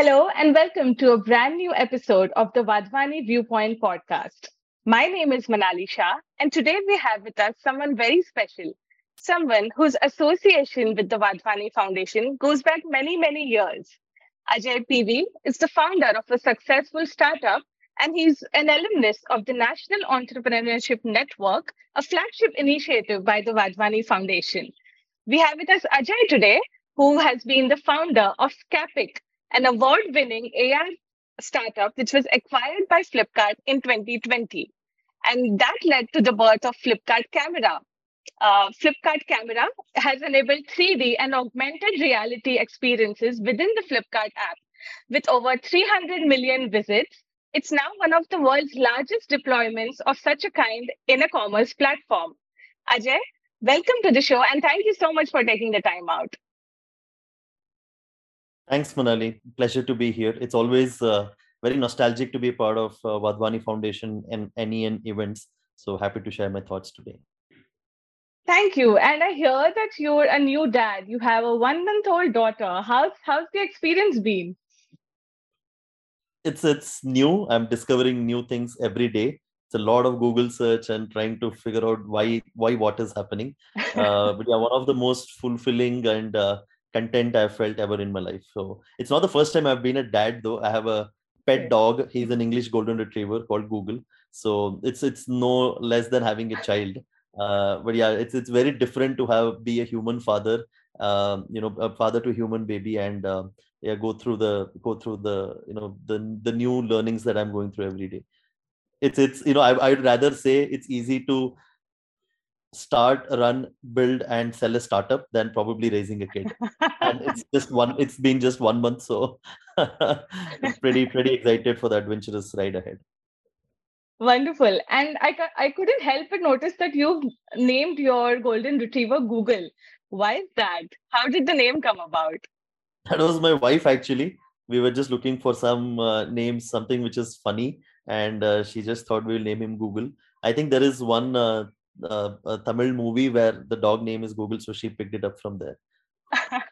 Hello, and welcome to a brand new episode of the Wadhwani Viewpoint podcast. My name is Manali Shah, and today we have with us someone very special, someone whose association with the Wadhwani Foundation goes back many, many years. Ajay PV is the founder of a successful startup, and he's an alumnus of the National Entrepreneurship Network, a flagship initiative by the Wadhwani Foundation. We have with us Ajay today, who has been the founder of Scapic, an award winning AR startup which was acquired by Flipkart in 2020. And that led to the birth of Flipkart Camera. Uh, Flipkart Camera has enabled 3D and augmented reality experiences within the Flipkart app. With over 300 million visits, it's now one of the world's largest deployments of such a kind in a commerce platform. Ajay, welcome to the show and thank you so much for taking the time out. Thanks, Manali. Pleasure to be here. It's always uh, very nostalgic to be part of uh, Wadhwani Foundation and NEN events. So happy to share my thoughts today. Thank you. And I hear that you're a new dad. You have a one-month-old daughter. How's how's the experience been? It's it's new. I'm discovering new things every day. It's a lot of Google search and trying to figure out why why what is happening. Uh, but yeah, one of the most fulfilling and uh, content I've felt ever in my life. So it's not the first time I've been a dad though. I have a pet dog. He's an English golden retriever called Google. So it's it's no less than having a child. Uh, but yeah, it's it's very different to have be a human father. Um, you know, a father to human baby, and uh, yeah, go through the go through the you know the the new learnings that I'm going through every day. It's it's you know I I'd rather say it's easy to start run build and sell a startup than probably raising a kid. And it's just one it's been just one month so pretty pretty excited for the adventurous ride ahead. Wonderful. And i i couldn't help but notice that you've named your golden retriever google. Why is that? How did the name come about? That was my wife actually. We were just looking for some uh, names something which is funny and uh, she just thought we'll name him google. I think there is one uh, uh, a Tamil movie where the dog name is Google, so she picked it up from there.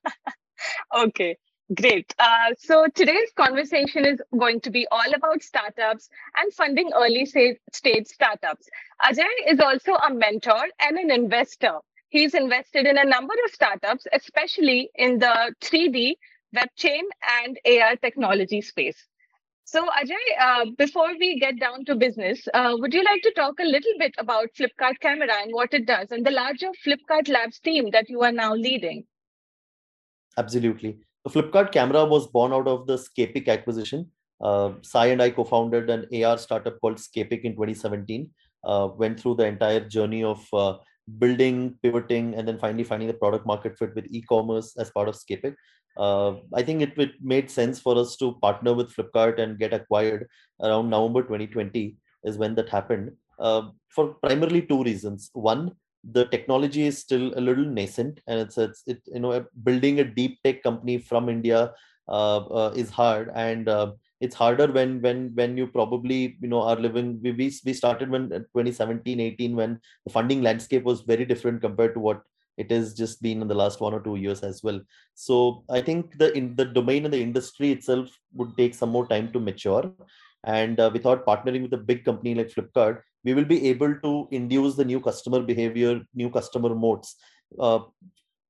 okay, great. Uh, so today's conversation is going to be all about startups and funding early stage startups. Ajay is also a mentor and an investor. He's invested in a number of startups, especially in the 3D, web chain, and AR technology space. So, Ajay, uh, before we get down to business, uh, would you like to talk a little bit about Flipkart Camera and what it does and the larger Flipkart Labs team that you are now leading? Absolutely. Flipkart Camera was born out of the Scapic acquisition. Uh, Sai and I co founded an AR startup called Scapic in 2017. Uh, went through the entire journey of uh, building, pivoting, and then finally finding the product market fit with e commerce as part of Scapic uh, I think it, it made sense for us to partner with Flipkart and get acquired around November 2020 is when that happened uh, for primarily two reasons. One, the technology is still a little nascent and it's, it's it, you know building a deep tech company from India uh, uh is hard and uh, it's harder when when when you probably you know are living we we, we started when 2017 18 when the funding landscape was very different compared to what it has just been in the last one or two years as well. So i think the in the domain and the industry itself would take some more time to mature. And uh, without partnering with a big company like flipkart we will be able to induce the new customer behavior new customer modes uh,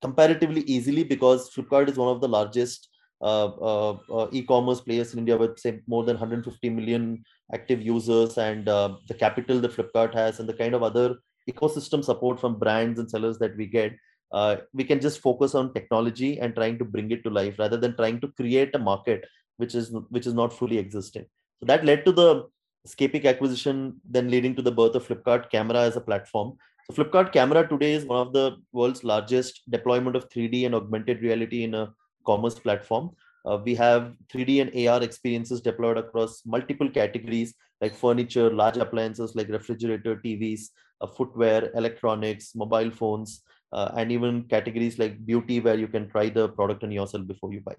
comparatively easily because flipkart is one of the largest uh, uh, uh e-commerce players in India with say more than 150 million active users. And uh, the capital that Flipkart has and the kind of other ecosystem support from brands and sellers that we get uh, we can just focus on technology and trying to bring it to life rather than trying to create a market which is which is not fully existing so that led to the Scapic acquisition then leading to the birth of flipkart camera as a platform. So flipkart camera today is one of the world's largest deployment of 3d and augmented reality in a commerce platform. Uh, we have 3d and ar experiences deployed across multiple categories like furniture large appliances like refrigerator tvs footwear, electronics, mobile phones, uh, and even categories like beauty where you can try the product on yourself before you buy.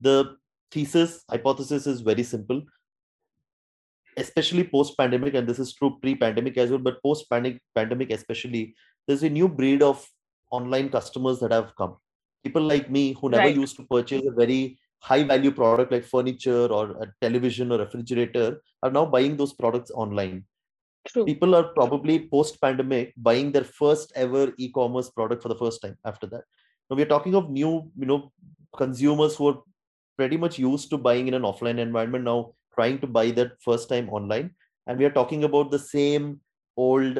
The thesis hypothesis is very simple especially post pandemic and this is true pre pandemic as well but post pandemic especially there's a new breed of online customers that have come people like me who never right. used to purchase a very high value product like furniture or a television or refrigerator are now buying those products online True. people are probably post pandemic buying their first ever e-commerce product for the first time after that. Now we're talking of new you know consumers who are pretty much used to buying in an offline environment now trying to buy that first time online. And we are talking about the same old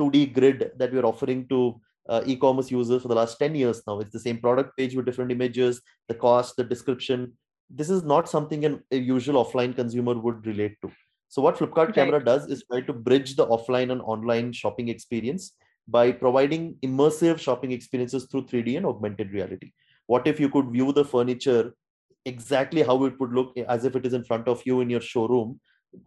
2d grid that we're offering to uh, e-commerce users for the last 10 years now. It's the same product page with different images the cost the description. This is not something an, a usual offline consumer would relate to so what flipkart Right. camera does is try to bridge the offline and online shopping experience by providing immersive shopping experiences through 3d and augmented reality what if you could view the furniture exactly how it would look as if it is in front of you in your showroom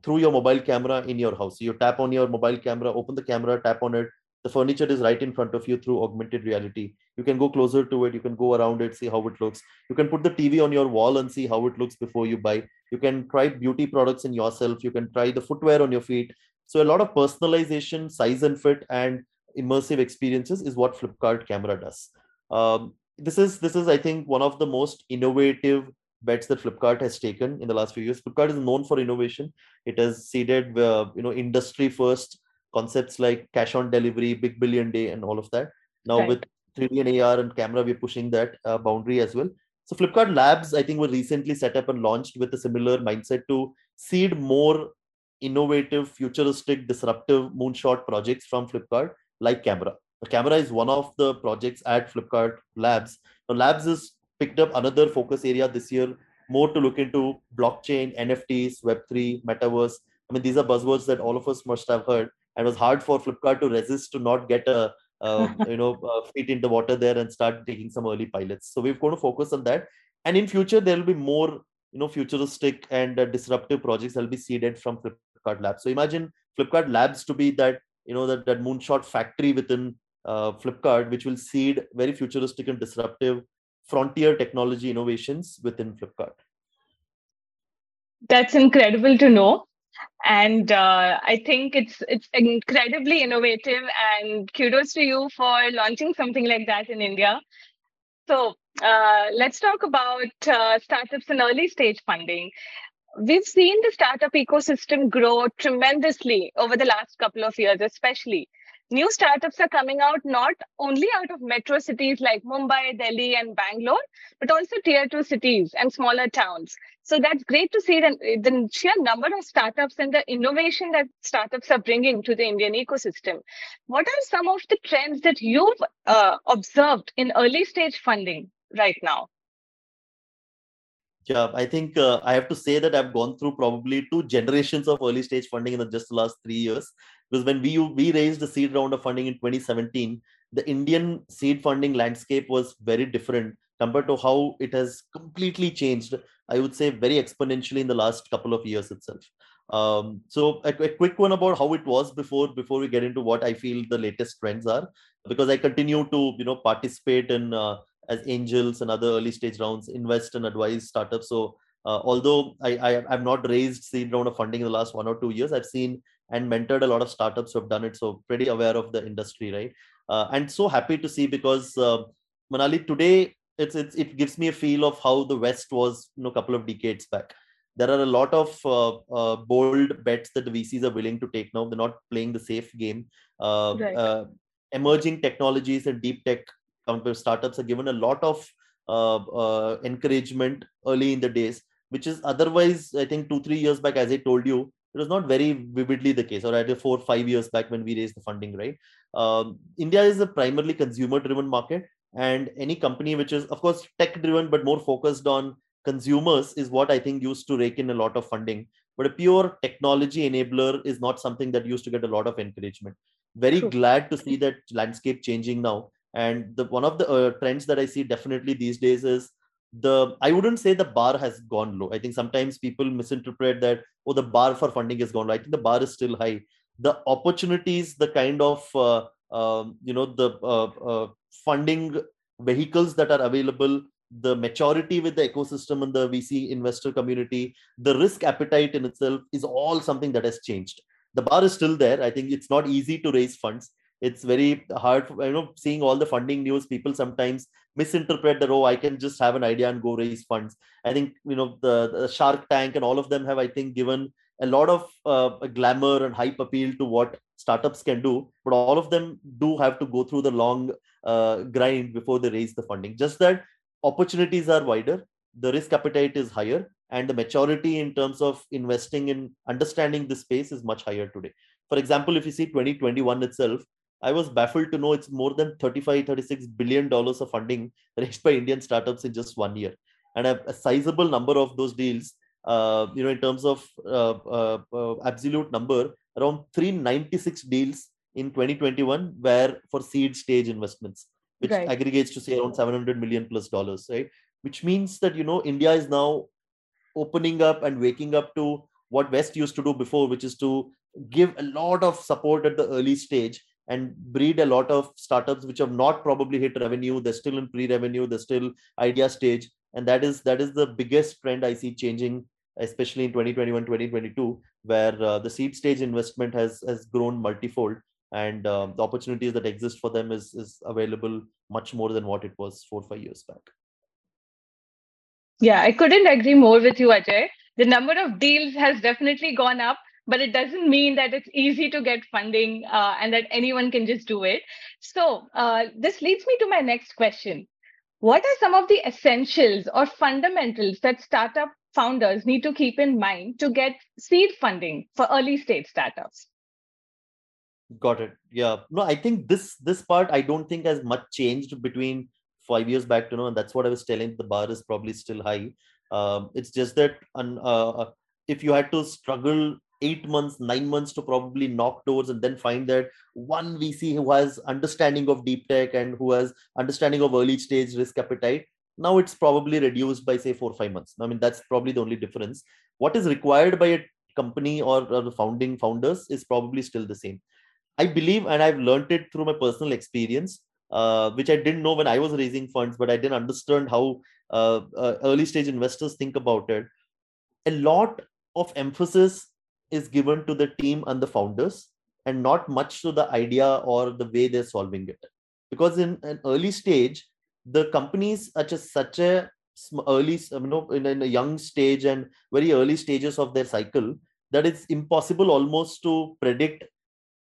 through your mobile camera in your house. So you tap on your mobile camera, open the camera, tap on it. The furniture is right in front of you through augmented reality. You can go closer to it. You can go around it, see how it looks. You can put the TV on your wall and see how it looks before you buy. You can try beauty products in yourself. You can try the footwear on your feet. So a lot of personalization, size and fit, and immersive experiences is what Flipkart camera does. Um, this is this is I think one of the most innovative bets that Flipkart has taken in the last few years. Flipkart is known for innovation. It has seeded, uh, you know, industry first concepts like cash on delivery, big billion day, and all of that. Now Right. with 3D and AR and camera, we're pushing that uh, boundary as well. So Flipkart Labs, I think, were recently set up and launched with a similar mindset to seed more innovative, futuristic, disruptive moonshot projects from Flipkart, like camera. The camera is one of the projects at Flipkart Labs. Now, Labs has picked up another focus area this year, more to look into blockchain, NFTs, Web3, metaverse. I mean, these are buzzwords that all of us must have heard. And it was hard for Flipkart to resist to not get a uh, you know uh, feet in the water there and start taking some early pilots. So we're going to focus on that. And in future, there will be more you know futuristic and uh, disruptive projects that will be seeded from Flipkart Labs. So imagine Flipkart Labs to be that you know that that moonshot factory within uh, Flipkart, which will seed very futuristic and disruptive frontier technology innovations within Flipkart. That's incredible to know. And uh, I think it's it's incredibly innovative and kudos to you for launching something like that in India. So uh, let's talk about uh, startups and early stage funding. We've seen the startup ecosystem grow tremendously over the last couple of years, especially. New startups are coming out not only out of metro cities like Mumbai, Delhi, and Bangalore, but also tier two cities and smaller towns. So that's great to see that the sheer number of startups and the innovation that startups are bringing to the Indian ecosystem. What are some of the trends that you've uh, observed in early stage funding right now? Yeah, I think uh, I have to say that I've gone through probably two generations of early stage funding in the, just the last three years. Because when we we raised the seed round of funding in 2017, the Indian seed funding landscape was very different compared to how it has completely changed. I would say very exponentially in the last couple of years itself. Um, so a, a quick one about how it was before before we get into what I feel the latest trends are, because I continue to you know participate in uh, as angels and other early stage rounds, invest and advise startups. So uh, although I, I have not raised seed round of funding in the last one or two years, I've seen and mentored a lot of startups who have done it. So pretty aware of the industry, right? Uh, and so happy to see because uh, Manali today it's, it's it gives me a feel of how the West was you know a couple of decades back. There are a lot of uh, uh, bold bets that the VCs are willing to take now. They're not playing the safe game. Uh, Right. emerging technologies and deep tech startups are given a lot of uh, uh, encouragement early in the days, which is otherwise, I think, two, three years back, as I told you, it was not very vividly the case, or either four, five years back when we raised the funding, right? Um, India is a primarily consumer driven market, and any company which is, of course, tech driven, but more focused on consumers is what I think used to rake in a lot of funding. But a pure technology enabler is not something that used to get a lot of encouragement. Very glad to see that landscape changing now and the one of the uh, trends that i see definitely these days is the i wouldn't say the bar has gone low. I think sometimes people misinterpret that oh the bar for funding is gone low. I think the bar is still high. The opportunities the kind of uh, um, you know the uh, uh, funding vehicles that are available the maturity with the ecosystem and the vc investor community the risk appetite in itself is all something that has changed. The bar is still there. I think it's not easy to raise funds it's very hard you know seeing all the funding news people sometimes misinterpret that oh i can just have an idea and go raise funds. I think you know the, the shark tank and all of them have i think given a lot of uh, glamour and hype appeal to what startups can do but all of them do have to go through the long uh, grind before they raise the funding. Just that opportunities are wider the risk appetite is higher and the maturity in terms of investing in understanding the space is much higher today. For example if you see 2021 itself i was baffled to know it's more than 35 36 billion dollars of funding raised by indian startups in just one year and a, a sizable number of those deals uh, you know in terms of uh, uh, uh absolute number around 396 deals in 2021 were for seed stage investments which right. aggregates to say around 700 million plus dollars right which means that you know india is now opening up and waking up to what west used to do before which is to give a lot of support at the early stage and breed a lot of startups which have not probably hit revenue. They're still in pre-revenue. They're still idea stage. And that is that is the biggest trend i see changing especially in 2021 2022 where uh, the seed stage investment has has grown multifold. And uh, the opportunities that exist for them is is available much more than what it was four five years back. Yeah i couldn't agree more with you ajay. The number of deals has definitely gone up but it doesn't mean that it's easy to get funding uh, and that anyone can just do it. So uh, this leads me to my next question. What are some of the essentials or fundamentals that startup founders need to keep in mind to get seed funding for early stage startups? Got it. Yeah. No i think this this part i don't think has much changed between five years back to now and that's what i was telling the bar is probably still high. Um, it's just that uh, uh, if you had to struggle eight months nine months to probably knock doors and then find that one vc who has understanding of deep tech and who has understanding of early stage risk appetite now it's probably reduced by say four or five months. I mean that's probably the only difference. What is required by a company or, or the founding founders is probably still the same. I believe, and I've learned it through my personal experience, uh, which I didn't know when I was raising funds, but I didn't understand how uh, uh, early stage investors think about it. A lot of emphasis is given to the team and the founders, and not much to the idea or the way they're solving it. Because in an early stage, the companies are just such a early, you know, in, in a young stage and very early stages of their cycle that it's impossible almost to predict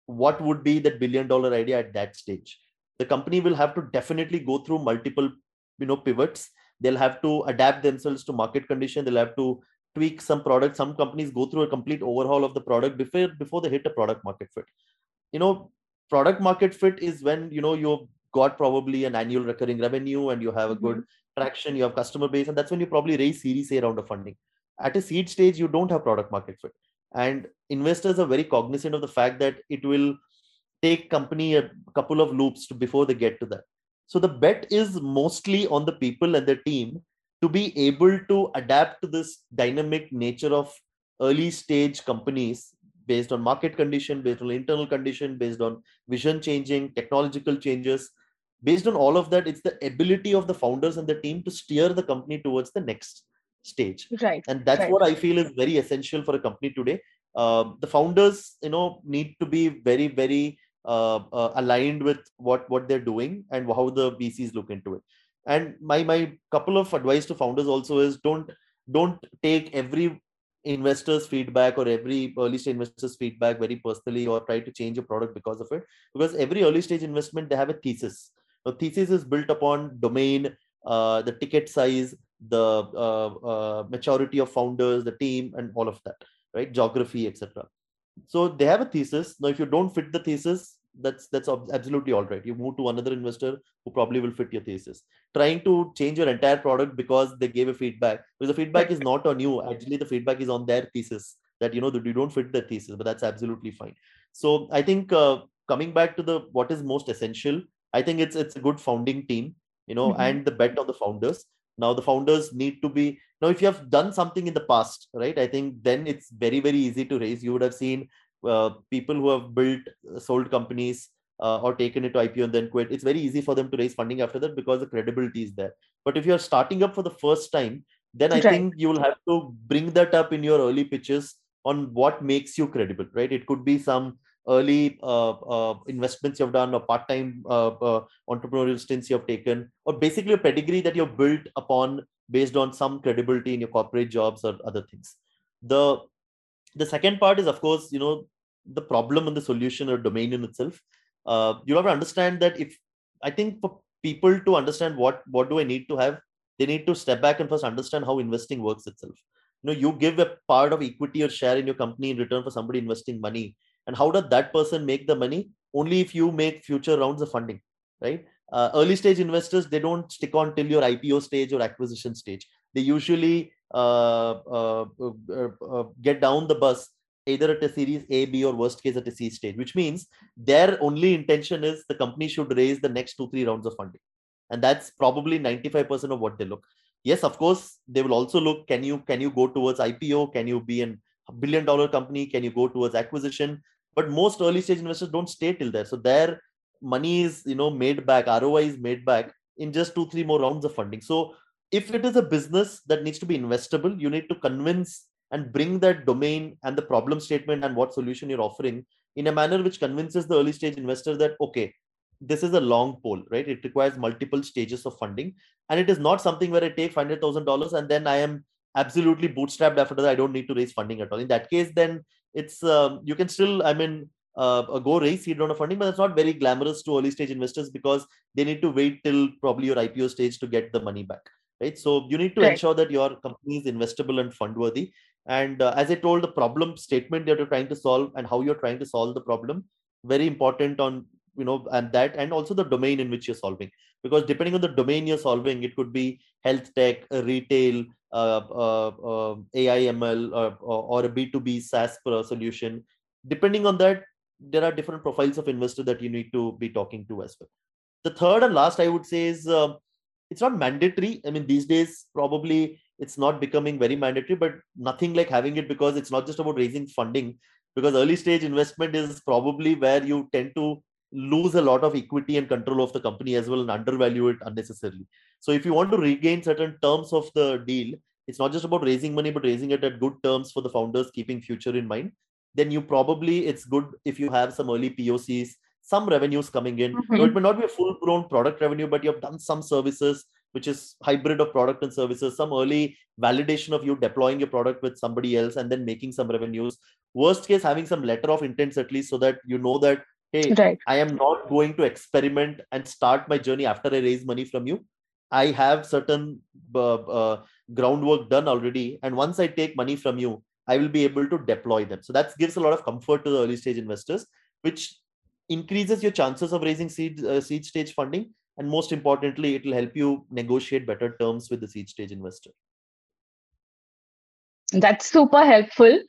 what would be that billion dollar idea at that stage. The company will have to definitely go through multiple you know pivots. They'll have to adapt themselves to market condition. They'll have to tweak some products some companies go through a complete overhaul of the product before before they hit a product market fit. You know product market fit is when you know you've got probably an annual recurring revenue and you have a good mm-hmm. traction you have customer base and that's when you probably raise series a round of funding. At a seed stage you don't have product market fit. And investors are very cognizant of the fact that it will take company a couple of loops to, before they get to that. So the bet is mostly on the people and the team to be able to adapt to this dynamic nature of early stage companies based on market condition based on internal condition based on vision changing technological changes. Based on all of that it's the ability of the founders and the team to steer the company towards the next stage. Right and that's right. what i feel is very essential for a company today. Uh, the founders you know need to be very very uh, uh, aligned with what what they're doing and how the vcs look into it and my my couple of advice to founders also is don't don't take every investors feedback or every early stage investors feedback very personally or try to change a product because of it because every early stage investment they have a thesis the thesis is built upon domain uh, the ticket size the uh, uh, maturity of founders, the team, and all of that, right? Geography, etc. So they have a thesis. Now, if you don't fit the thesis, that's that's absolutely all right. You move to another investor who probably will fit your thesis. Trying to change your entire product because they gave a feedback, because the feedback is not on you. Actually, the feedback is on their thesis that you know that you don't fit the thesis, but that's absolutely fine. So I think uh, coming back to the what is most essential, I think it's it's a good founding team, you know, mm-hmm. and the bet on the founders now the founders need to be now if you have done something in the past right i think then it's very very easy to raise you would have seen uh, people who have built uh, sold companies uh, or taken it to ipo and then quit it's very easy for them to raise funding after that because the credibility is there. But if you're starting up for the first time then i right. think you will have to bring that up in your early pitches on what makes you credible right? It could be some early uh, uh, investments you've done or part-time uh, uh, entrepreneurial stints you've taken or basically a pedigree that you've built upon based on some credibility in your corporate jobs or other things. The the second part is of course you know the problem and the solution or domain in itself uh, you have to understand that if i think for people to understand what what do i need to have they need to step back and first understand how investing works itself. You know you give a part of equity or share in your company in return for somebody investing money and how does that person make the money? Only if you make future rounds of funding right? Uh, early stage investors they don't stick on till your ipo stage or acquisition stage. They usually uh, uh, uh, uh get down the bus either at a series A, B, or worst case at a C stage, which means their only intention is the company should raise the next two, three rounds of funding. And that's probably 95% of what they look. Yes, of course, they will also look, can you can you go towards IPO? Can you be an, a billion dollar company? Can you go towards acquisition? But most early stage investors don't stay till there. So their money is you know made back, ROI is made back in just two, three more rounds of funding. So if it is a business that needs to be investable, you need to convince and bring that domain and the problem statement and what solution you're offering in a manner which convinces the early stage investor that okay this is a long pole right? It requires multiple stages of funding. And it is not something where i take $500000 and then i am absolutely bootstrapped after that. I don't need to raise funding at all. In that case then it's um, you can still i mean uh, go raise seed round of funding but it's not very glamorous to early stage investors because they need to wait till probably your ipo stage to get the money back right? So you need to right. ensure that your company is investable and fund worthy and uh, as i told the problem statement that you're trying to solve and how you're trying to solve the problem very important on you know and that and also the domain in which you're solving. Because depending on the domain you're solving it could be health tech uh, retail uh, uh, uh ai ml uh, or a b2b saas solution. Depending on that there are different profiles of investor that you need to be talking to as well. The third and last i would say is uh, it's not mandatory. I mean these days probably it's not becoming very mandatory but nothing like having it because it's not just about raising funding. Because early stage investment is probably where you tend to lose a lot of equity and control of the company as well and undervalue it unnecessarily. So if you want to regain certain terms of the deal it's not just about raising money but raising it at good terms for the founders keeping future in mind then you probably it's good if you have some early pocs some revenues coming in. Mm-hmm. so it may not be a full grown product revenue but you have done some services which is hybrid of product and services some early validation of you deploying your product with somebody else and then making some revenues. Worst case having some letter of intents at least so that you know that hey right. i am not going to experiment and start my journey after i raise money from you. I have certain uh, uh, groundwork done already and once i take money from you i will be able to deploy them. So that gives a lot of comfort to the early stage investors which increases your chances of raising seed uh, seed stage funding and most importantly it will help you negotiate better terms with the seed stage investor. That's super helpful.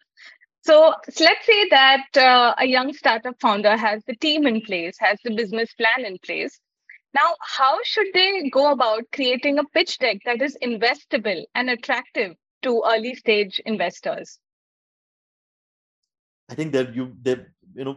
So, so let's say that uh, a young startup founder has the team in place has the business plan in place. Now how should they go about creating a pitch deck that is investable and attractive to early stage investors? I think that you they you know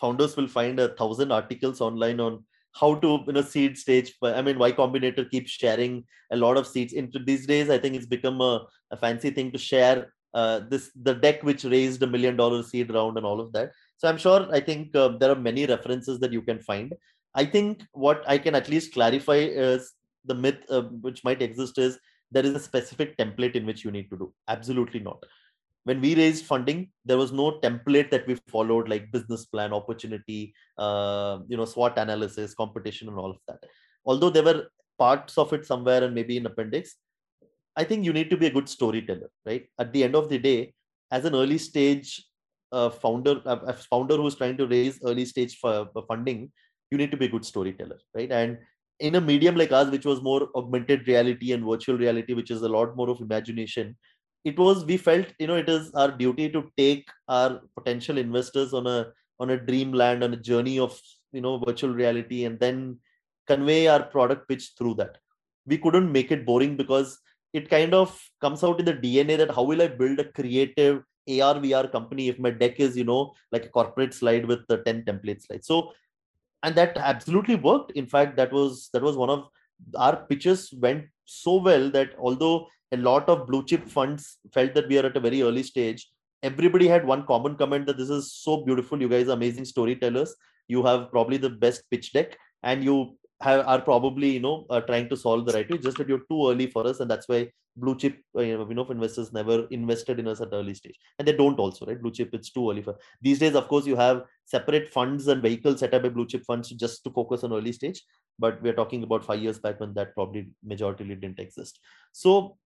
founders will find a thousand articles online on how to you know seed stage i mean Y Combinator keeps sharing a lot of seeds. Into these days i think it's become a, a fancy thing to share uh, this the deck which raised a million dollar seed round and all of that. So i'm sure i think uh, there are many references that you can find. I think what i can at least clarify is the myth uh, which might exist is there is a specific template in which you need to do. Absolutely not when we raised funding there was no template that we followed like business plan opportunity uh, you know swot analysis competition and all of that. Although there were parts of it somewhere and maybe in appendix i think you need to be a good storyteller right? At the end of the day as an early stage uh, founder a founder who's trying to raise early stage for, for funding you need to be a good storyteller right? And in a medium like us which was more augmented reality and virtual reality which is a lot more of imagination it was we felt you know it is our duty to take our potential investors on a on a dreamland on a journey of you know virtual reality and then convey our product pitch through that. We couldn't make it boring because it kind of comes out in the dna that how will i build a creative ar vr company if my deck is you know like a corporate slide with the 10 template slides. So and that absolutely worked. In fact that was that was one of our pitches went so well that although a lot of blue chip funds felt that we are at a very early stage everybody had one common comment that this is so beautiful. You guys are amazing storytellers. You have probably the best pitch deck, and you have, are probably you know uh, trying to solve the right way. Just that you're too early for us, and that's why blue chip uh, you know, investors never invested in us at early stage, and they don't also right. Blue chip it's too early for these days. Of course, you have separate funds and vehicles set up by blue chip funds just to focus on early stage. But we're talking about five years back when that probably majority didn't exist. So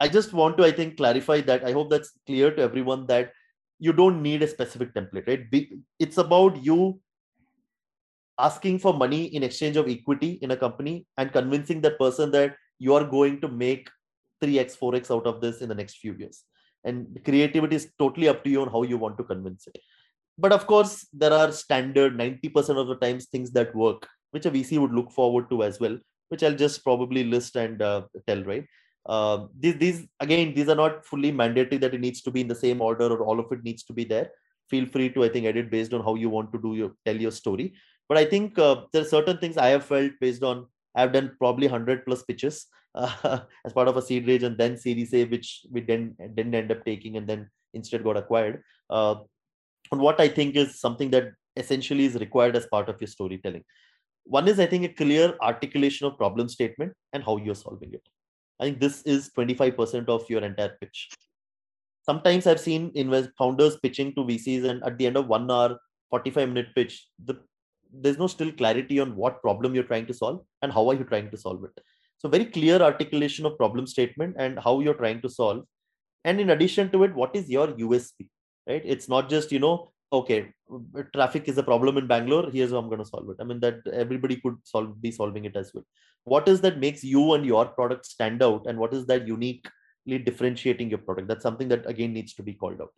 I just want to, I think, clarify that. I hope that's clear to everyone that you don't need a specific template, right? It's about you asking for money in exchange of equity in a company and convincing that person that you are going to make 3x, 4x out of this in the next few years. And creativity is totally up to you on how you want to convince it. But of course, there are standard 90% of the times things that work, which a VC would look forward to as well, which I'll just probably list and uh, tell, right? Uh, these, these again, these are not fully mandatory that it needs to be in the same order or all of it needs to be there. Feel free to, I think, edit based on how you want to do your tell your story. But I think uh, there are certain things I have felt based on I've done probably 100 plus pitches uh, as part of a seed range and then Series A, which we didn't, didn't end up taking and then instead got acquired. Uh, and what I think is something that essentially is required as part of your storytelling. One is, I think, a clear articulation of problem statement and how you're solving it. I think this is 25% of your entire pitch. Sometimes I've seen invest founders pitching to VCs, and at the end of one hour, 45 minute pitch, the there's no still clarity on what problem you're trying to solve and how are you trying to solve it. So very clear articulation of problem statement and how you're trying to solve. And in addition to it what is your usp right? It's not just you know okay traffic is a problem in bangalore here's how i'm going to solve it. I mean that everybody could solve be solving it as well. What is that makes you and your product stand out and what is that uniquely differentiating your product? That's something that again needs to be called out.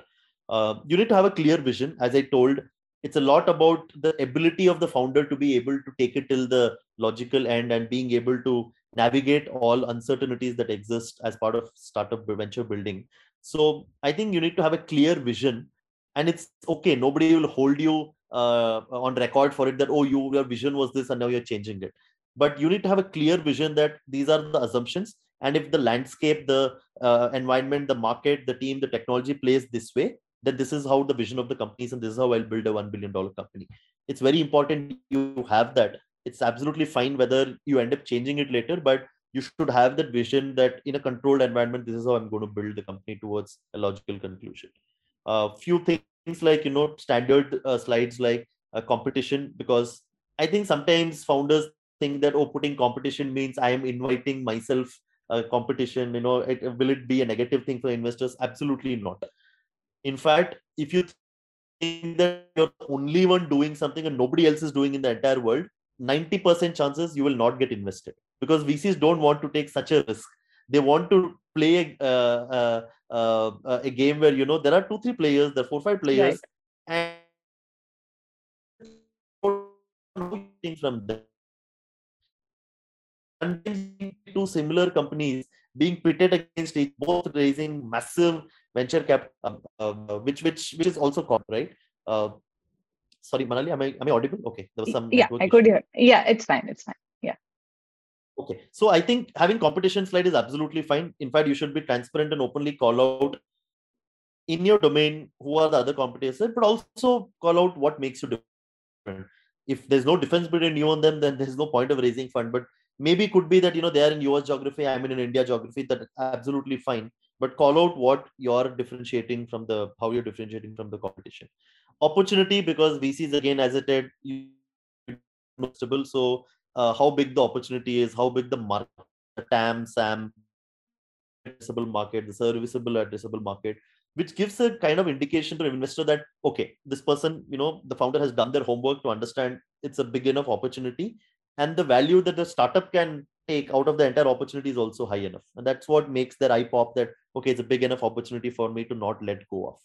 Uh, you need to have a clear vision. As i told it's a lot about the ability of the founder to be able to take it till the logical end and being able to navigate all uncertainties that exist as part of startup venture building. So i think you need to have a clear vision and it's okay nobody will hold you uh, on record for it that oh you your vision was this and now you're changing it but you need to have a clear vision that these are the assumptions and if the landscape the uh, environment the market the team the technology plays this way that this is how the vision of the companies and this is how I'll build a $1 billion company. It's very important you have that. It's absolutely fine whether you end up changing it later, but you should have that vision that in a controlled environment, this is how I'm going to build the company towards a logical conclusion. A uh, few things like, you know, standard uh, slides like uh, competition, because I think sometimes founders think that, oh, putting competition means I am inviting myself a competition, you know, it, will it be a negative thing for investors? Absolutely not in fact if you think that you're the only one doing something and nobody else is doing in the entire world 90% chances you will not get invested because vcs don't want to take such a risk they want to play uh, uh, uh, a game where you know there are two three players there are four five players right. and from them and two similar companies being pitted against each both raising massive venture cap, um, uh, which which which is also called right. Uh, sorry, Manali, am I am I audible? Okay, there was some. Yeah, I could hear. Yeah, it's fine. It's fine. Okay, so I think having competition slide is absolutely fine. In fact, you should be transparent and openly call out in your domain who are the other competitors, but also call out what makes you different. If there's no difference between you and them, then there's no point of raising fund. But maybe it could be that you know they are in US geography, I'm in an India geography. That absolutely fine but call out what you're differentiating from the how you're differentiating from the competition opportunity because vcs again as it said stable so uh, how big the opportunity is how big the market tam sam addressable market the serviceable addressable market which gives a kind of indication to an investor that okay this person you know the founder has done their homework to understand it's a big enough opportunity and the value that the startup can take out of the entire opportunity is also high enough. And that's what makes their eye pop that okay it's a big enough opportunity for me to not let go of.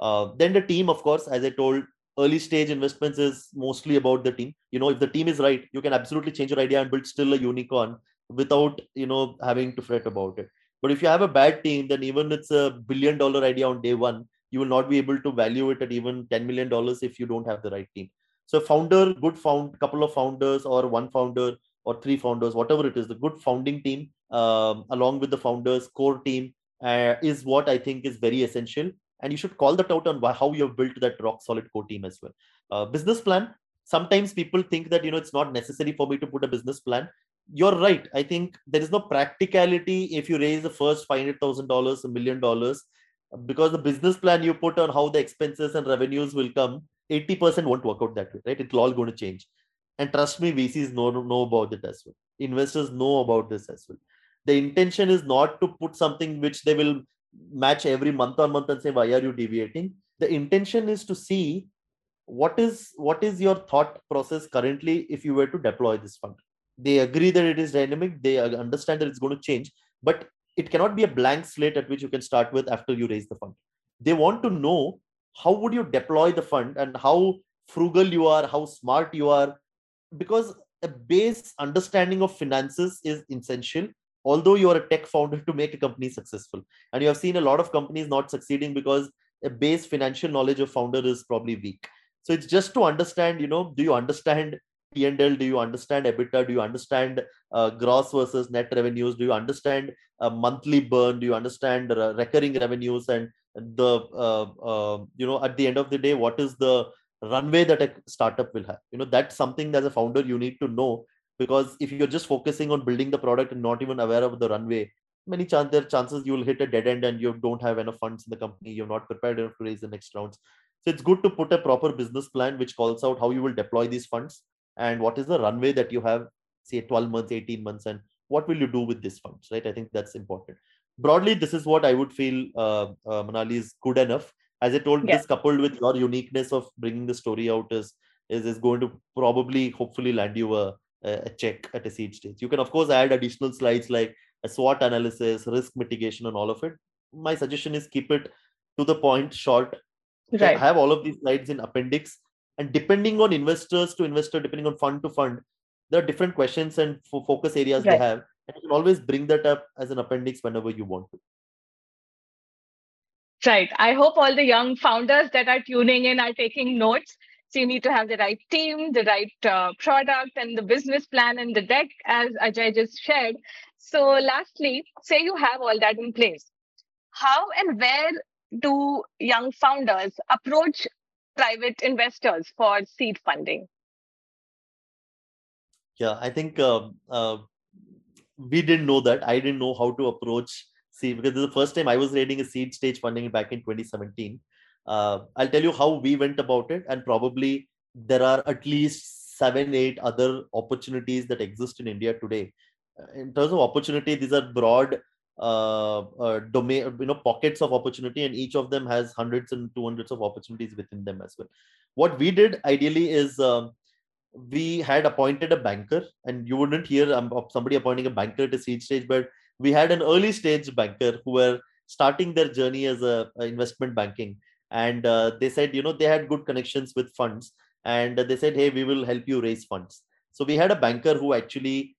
Uh, then the team of course as i told early stage investments is mostly about the team. You know if the team is right you can absolutely change your idea and build still a unicorn without you know having to fret about it. But if you have a bad team then even it's a billion dollar idea on day one you will not be able to value it at even 10 million dollars if you don't have the right team. So founder good found couple of founders or one founder or three founders, whatever it is, the good founding team um, along with the founders core team uh, is what I think is very essential. And you should call that out on how you have built that rock solid core team as well. Uh, business plan sometimes people think that you know it's not necessary for me to put a business plan. You're right. I think there is no practicality if you raise the first $500000 a million dollars because the business plan you put on how the expenses and revenues will come 80% won't work out that way right? It's all going to change. And trust me vcs know, know about it as well. Investors know about this as well. The intention is not to put something which they will match every month on month and say why are you deviating? The intention is to see what is what is your thought process currently if you were to deploy this fund. They agree that it is dynamic. They understand that it's going to change but it cannot be a blank slate at which you can start with after you raise the fund. They want to know how would you deploy the fund and how frugal you are how smart you are because a base understanding of finances is essential although you are a tech founder to make a company successful and you have seen a lot of companies not succeeding because a base financial knowledge of founder is probably weak so it's just to understand you know do you understand P&L? Do you understand EBITDA? Do you understand uh, gross versus net revenues? Do you understand uh, monthly burn? Do you understand uh, recurring revenues? And the uh, uh, you know at the end of the day, what is the runway that a startup will have? You know that's something as a founder you need to know because if you're just focusing on building the product and not even aware of the runway, many chance there chances you will hit a dead end and you don't have enough funds in the company. You're not prepared enough to raise the next rounds. So it's good to put a proper business plan which calls out how you will deploy these funds and what is the runway that you have say 12 months 18 months and what will you do with these funds right i think that's important broadly this is what i would feel uh, uh, manali is good enough as i told yeah. this coupled with your uniqueness of bringing the story out is is, is going to probably hopefully land you a, a check at a seed stage. You can of course add additional slides like a swot analysis risk mitigation and all of it. My suggestion is keep it to the point short. Right. have all of these slides in appendix. And depending on investors to investor depending on fund to fund there are different questions and focus areas right. they have. And you can always bring that up as an appendix whenever you want to. Right. I hope all the young founders that are tuning in are taking notes so you need to have the right team the right uh, product and the business plan and the deck as ajay just shared so lastly say you have all that in place how and where do young founders approach private investors for seed funding? Yeah, I think uh, uh, we didn't know that. I didn't know how to approach seed because the first time I was raising a seed stage funding back in 2017. Uh, I'll tell you how we went about it, and probably there are at least seven, eight other opportunities that exist in India today. In terms of opportunity, these are broad uh, uh, domain you know pockets of opportunity and each of them has hundreds and two hundreds of opportunities within them as well what we did ideally is um, we had appointed a banker and you wouldn't hear um, of somebody appointing a banker at a seed stage but we had an early stage banker who were starting their journey as a, a investment banking and uh, they said you know they had good connections with funds and they said hey we will help you raise funds so we had a banker who actually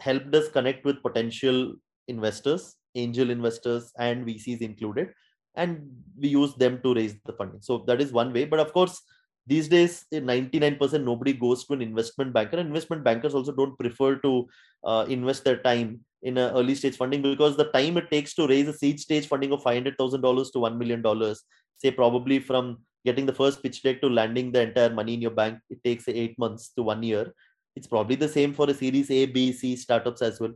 helped us connect with potential investors, angel investors, and VCs included, and we use them to raise the funding. So that is one way. But of course, these days, 99% nobody goes to an investment banker. Investment bankers also don't prefer to uh, invest their time in early stage funding because the time it takes to raise a seed stage funding of $500,000 to $1 million, say probably from getting the first pitch deck to landing the entire money in your bank, it takes eight months to one year. It's probably the same for a series A, B, C startups as well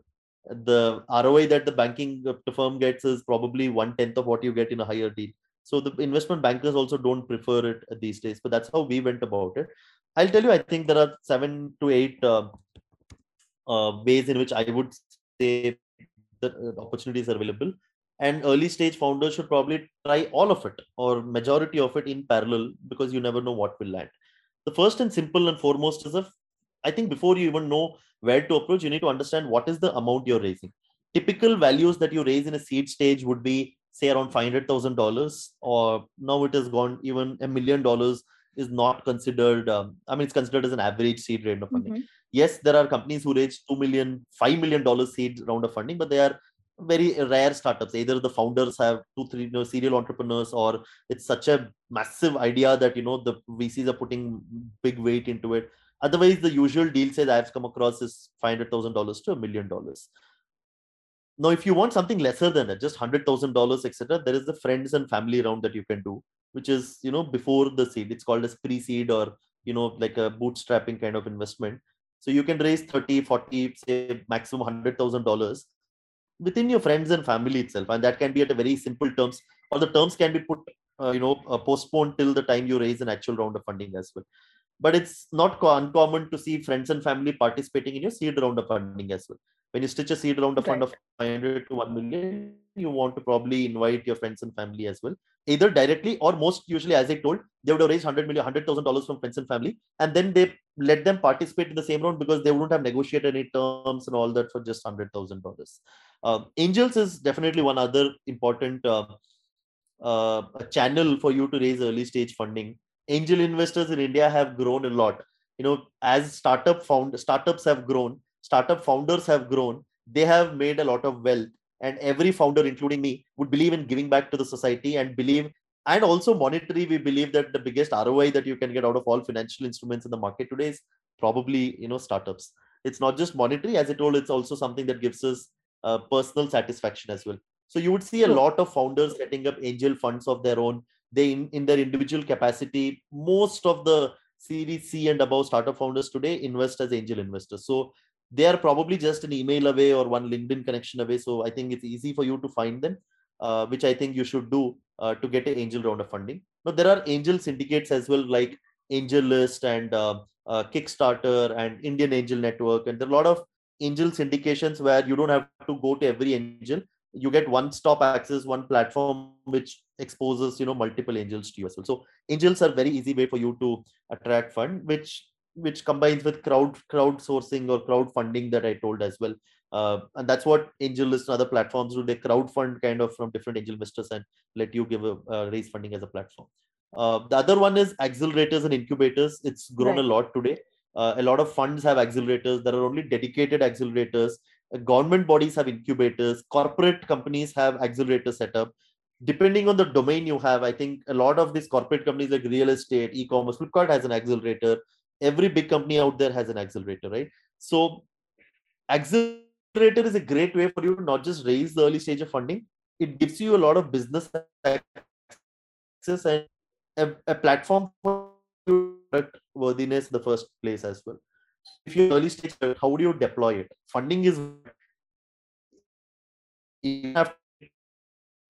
the ROI that the banking firm gets is probably one tenth of what you get in a higher deal. So the investment bankers also don't prefer it these days, but that's how we went about it. I'll tell you, I think there are seven to eight uh, uh, ways in which I would say the uh, opportunities are available. And early stage founders should probably try all of it or majority of it in parallel because you never know what will land. The first and simple and foremost is a I think before you even know where to approach, you need to understand what is the amount you're raising. Typical values that you raise in a seed stage would be, say, around $500,000, or now it has gone even a million dollars is not considered, um, I mean, it's considered as an average seed round of funding. Mm-hmm. Yes, there are companies who raise $2 million, $5 million seed round of funding, but they are very rare startups. Either the founders have two, three you know, serial entrepreneurs, or it's such a massive idea that you know the VCs are putting big weight into it. Otherwise, the usual deal size I've come across is $500,000 to a million dollars. now if you want something lesser than that just $100000 etc there is the friends and family round that you can do which is you know before the seed it's called as pre-seed or you know like a bootstrapping kind of investment so you can raise 30 40 say maximum $100000 within your friends and family itself and that can be at a very simple terms or the terms can be put uh, you know uh, postponed till the time you raise an actual round of funding as well but it's not uncommon to see friends and family participating in your seed round of funding as well. When you stitch a seed round of fund of 500 to 1 million you want to probably invite your friends and family as well. Either directly or most usually as i told they would have raised 100 million 100000 dollars from friends and family and then they let them participate in the same round because they wouldn't have negotiated any terms and all that for just $100000 uh, angels is definitely one other important uh, uh, channel for you to raise early stage funding angel investors in India have grown a lot. You know, as startup found startups have grown, startup founders have grown, they have made a lot of wealth. And every founder, including me, would believe in giving back to the society and believe, and also monetary, we believe that the biggest ROI that you can get out of all financial instruments in the market today is probably, you know, startups. It's not just monetary, as I told, it's also something that gives us uh, personal satisfaction as well. So you would see a lot of founders setting up angel funds of their own they in, in their individual capacity most of the series c and above startup founders today invest as angel investors. So they are probably just an email away or one linkedin connection away. So i think it's easy for you to find them uh, which i think you should do uh, to get an angel round of funding. Now there are angel syndicates as well like AngelList and uh, uh, kickstarter and indian angel network. And there are a lot of angel syndications where you don't have to go to every angel you get one stop access one platform which exposes you know multiple angels to you as well. So angels are very easy way for you to attract fund which which combines with crowd crowdsourcing or crowdfunding that i told as well. Uh, and that's what angel AngelList and other platforms do. They crowd fund kind of from different angel investors and let you give a uh, raise funding as a platform. Uh, the other one is accelerators and incubators. It's grown right. a lot today. Uh, a lot of funds have accelerators. There are only dedicated accelerators government bodies have incubators corporate companies have accelerators set up depending on the domain you have i think a lot of these corporate companies like real estate e-commerce flipkart has an accelerator. Every big company out there has an accelerator right? So accelerator is a great way for you to not just raise the early stage of funding. It gives you a lot of business access and a, a platform for product worthiness in the first place as well if you're early stage, how do you deploy it? Funding is you have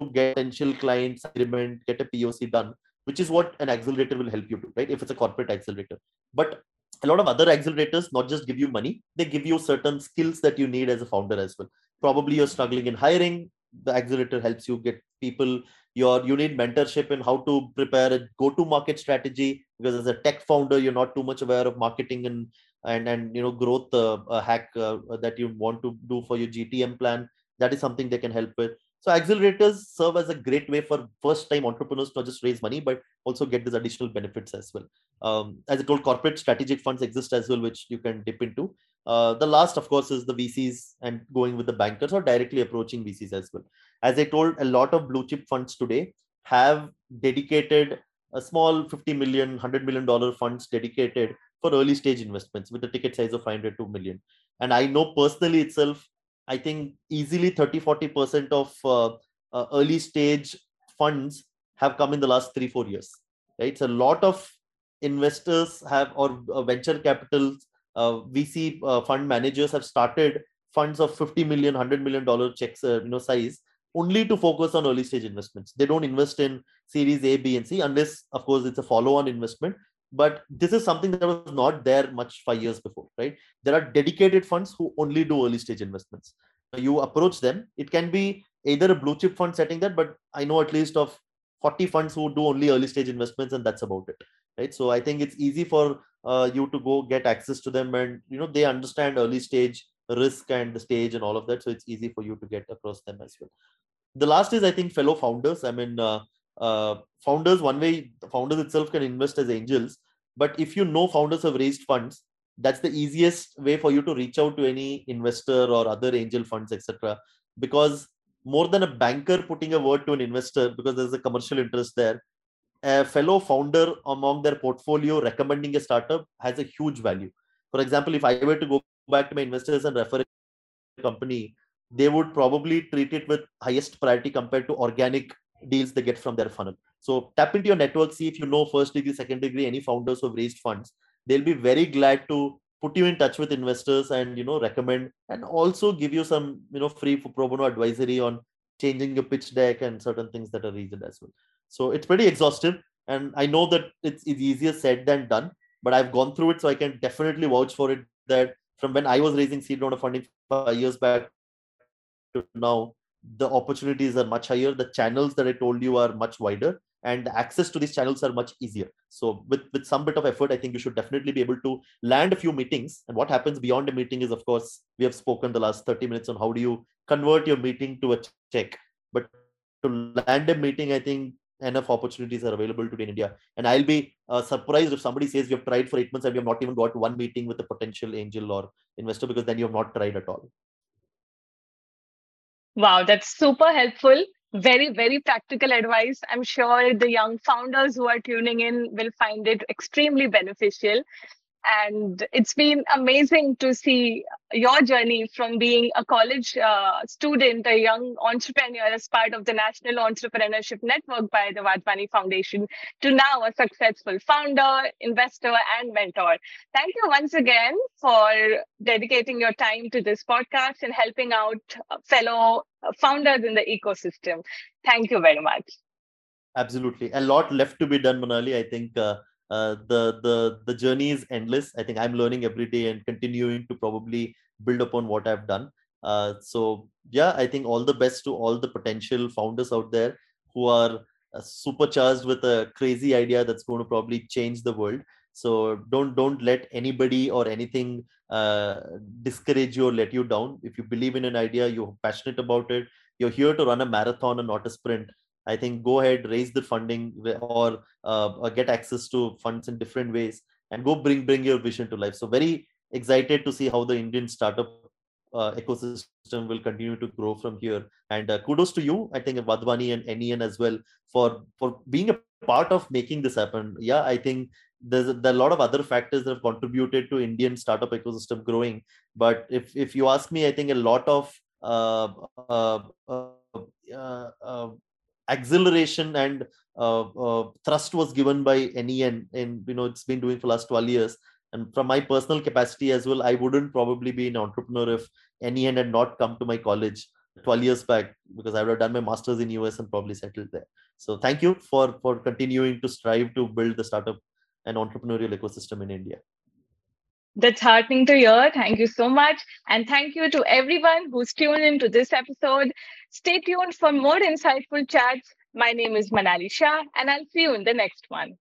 to get potential clients agreement, get a POC done, which is what an accelerator will help you do, right? If it's a corporate accelerator. But a lot of other accelerators not just give you money, they give you certain skills that you need as a founder as well. Probably you're struggling in hiring, the accelerator helps you get people your you need mentorship in how to prepare a go-to market strategy because as a tech founder you're not too much aware of marketing and and and you know growth uh, hack uh, that you want to do for your gtm plan that is something they can help with. So accelerators serve as a great way for first time entrepreneurs to just raise money but also get these additional benefits as well. Um, as i told corporate strategic funds exist as well which you can dip into. Uh, the last of course is the vcs and going with the bankers or directly approaching vcs as well. As i told a lot of blue chip funds today have dedicated a small 50 million 100 million dollar funds dedicated for early stage investments with a ticket size of 500 to million. And I know personally itself, I think easily 30 40% of uh, uh, early stage funds have come in the last three, four years. Right? It's a lot of investors have or uh, venture capital uh, VC uh, fund managers have started funds of 50 million, 100 million dollar checks, uh, you know, size only to focus on early stage investments. They don't invest in series A, B, and C unless, of course, it's a follow on investment but this is something that was not there much five years before right? There are dedicated funds who only do early stage investments. You approach them it can be either a blue chip fund setting that but i know at least of 40 funds who do only early stage investments and that's about it right? So i think it's easy for uh, you to go get access to them and you know they understand early stage risk and the stage and all of that. So it's easy for you to get across them as well. The last is i think fellow founders. I mean uh, uh, founders one way founders itself can invest as angels but if you know founders have raised funds that's the easiest way for you to reach out to any investor or other angel funds etc because more than a banker putting a word to an investor because there's a commercial interest there a fellow founder among their portfolio recommending a startup has a huge value for example if i were to go back to my investors and refer a company they would probably treat it with highest priority compared to organic deals they get from their funnel. So tap into your network, see if you know first degree, second degree, any founders who have raised funds. They'll be very glad to put you in touch with investors and you know recommend and also give you some you know free pro bono advisory on changing your pitch deck and certain things that are needed as well. So it's pretty exhaustive, and I know that it's, it's easier said than done, but I've gone through it, so I can definitely vouch for it. That from when I was raising seed round of funding five years back to now, the opportunities are much higher. The channels that I told you are much wider, and the access to these channels are much easier. So with with some bit of effort, I think you should definitely be able to land a few meetings. And what happens beyond a meeting is, of course, we have spoken the last 30 minutes on how do you convert your meeting to a check. But to land a meeting, I think enough opportunities are available today in India. And I'll be uh, surprised if somebody says we have tried for eight months and we have not even got one meeting with a potential angel or investor because then you have not tried at all. Wow, that's super helpful. Very, very practical advice. I'm sure the young founders who are tuning in will find it extremely beneficial and it's been amazing to see your journey from being a college uh, student, a young entrepreneur as part of the National Entrepreneurship Network by the Wadhwani Foundation, to now a successful founder, investor, and mentor. Thank you once again for dedicating your time to this podcast and helping out fellow founders in the ecosystem. Thank you very much. Absolutely. A lot left to be done, Manali. I think. Uh uh, the the the journey is endless. I think i'm learning every day and continuing to probably build upon what i've done. Uh, so yeah i think all the best to all the potential founders out there who are uh, supercharged with a crazy idea that's going to probably change the world. So don't don't let anybody or anything uh, discourage you or let you down. If you believe in an idea you're passionate about it you're here to run a marathon and not a sprint I think go ahead, raise the funding or, uh, get access to funds in different ways and go bring bring your vision to life. So very excited to see how the Indian startup uh, ecosystem will continue to grow from here. And uh, kudos to you, I think Wadhwani and NEN as well for for being a part of making this happen. Yeah, I think there's a, there a lot of other factors that have contributed to Indian startup ecosystem growing. But if if you ask me, I think a lot of uh, uh, uh, uh acceleration and uh, uh, thrust was given by NEN, and you know it's been doing for last 12 years. And from my personal capacity as well, I wouldn't probably be an entrepreneur if NEN had not come to my college 12 years back because I would have done my masters in US and probably settled there. So thank you for for continuing to strive to build the startup and entrepreneurial ecosystem in India. That's heartening to hear. Thank you so much. And thank you to everyone who's tuned into this episode. Stay tuned for more insightful chats. My name is Manali Shah, and I'll see you in the next one.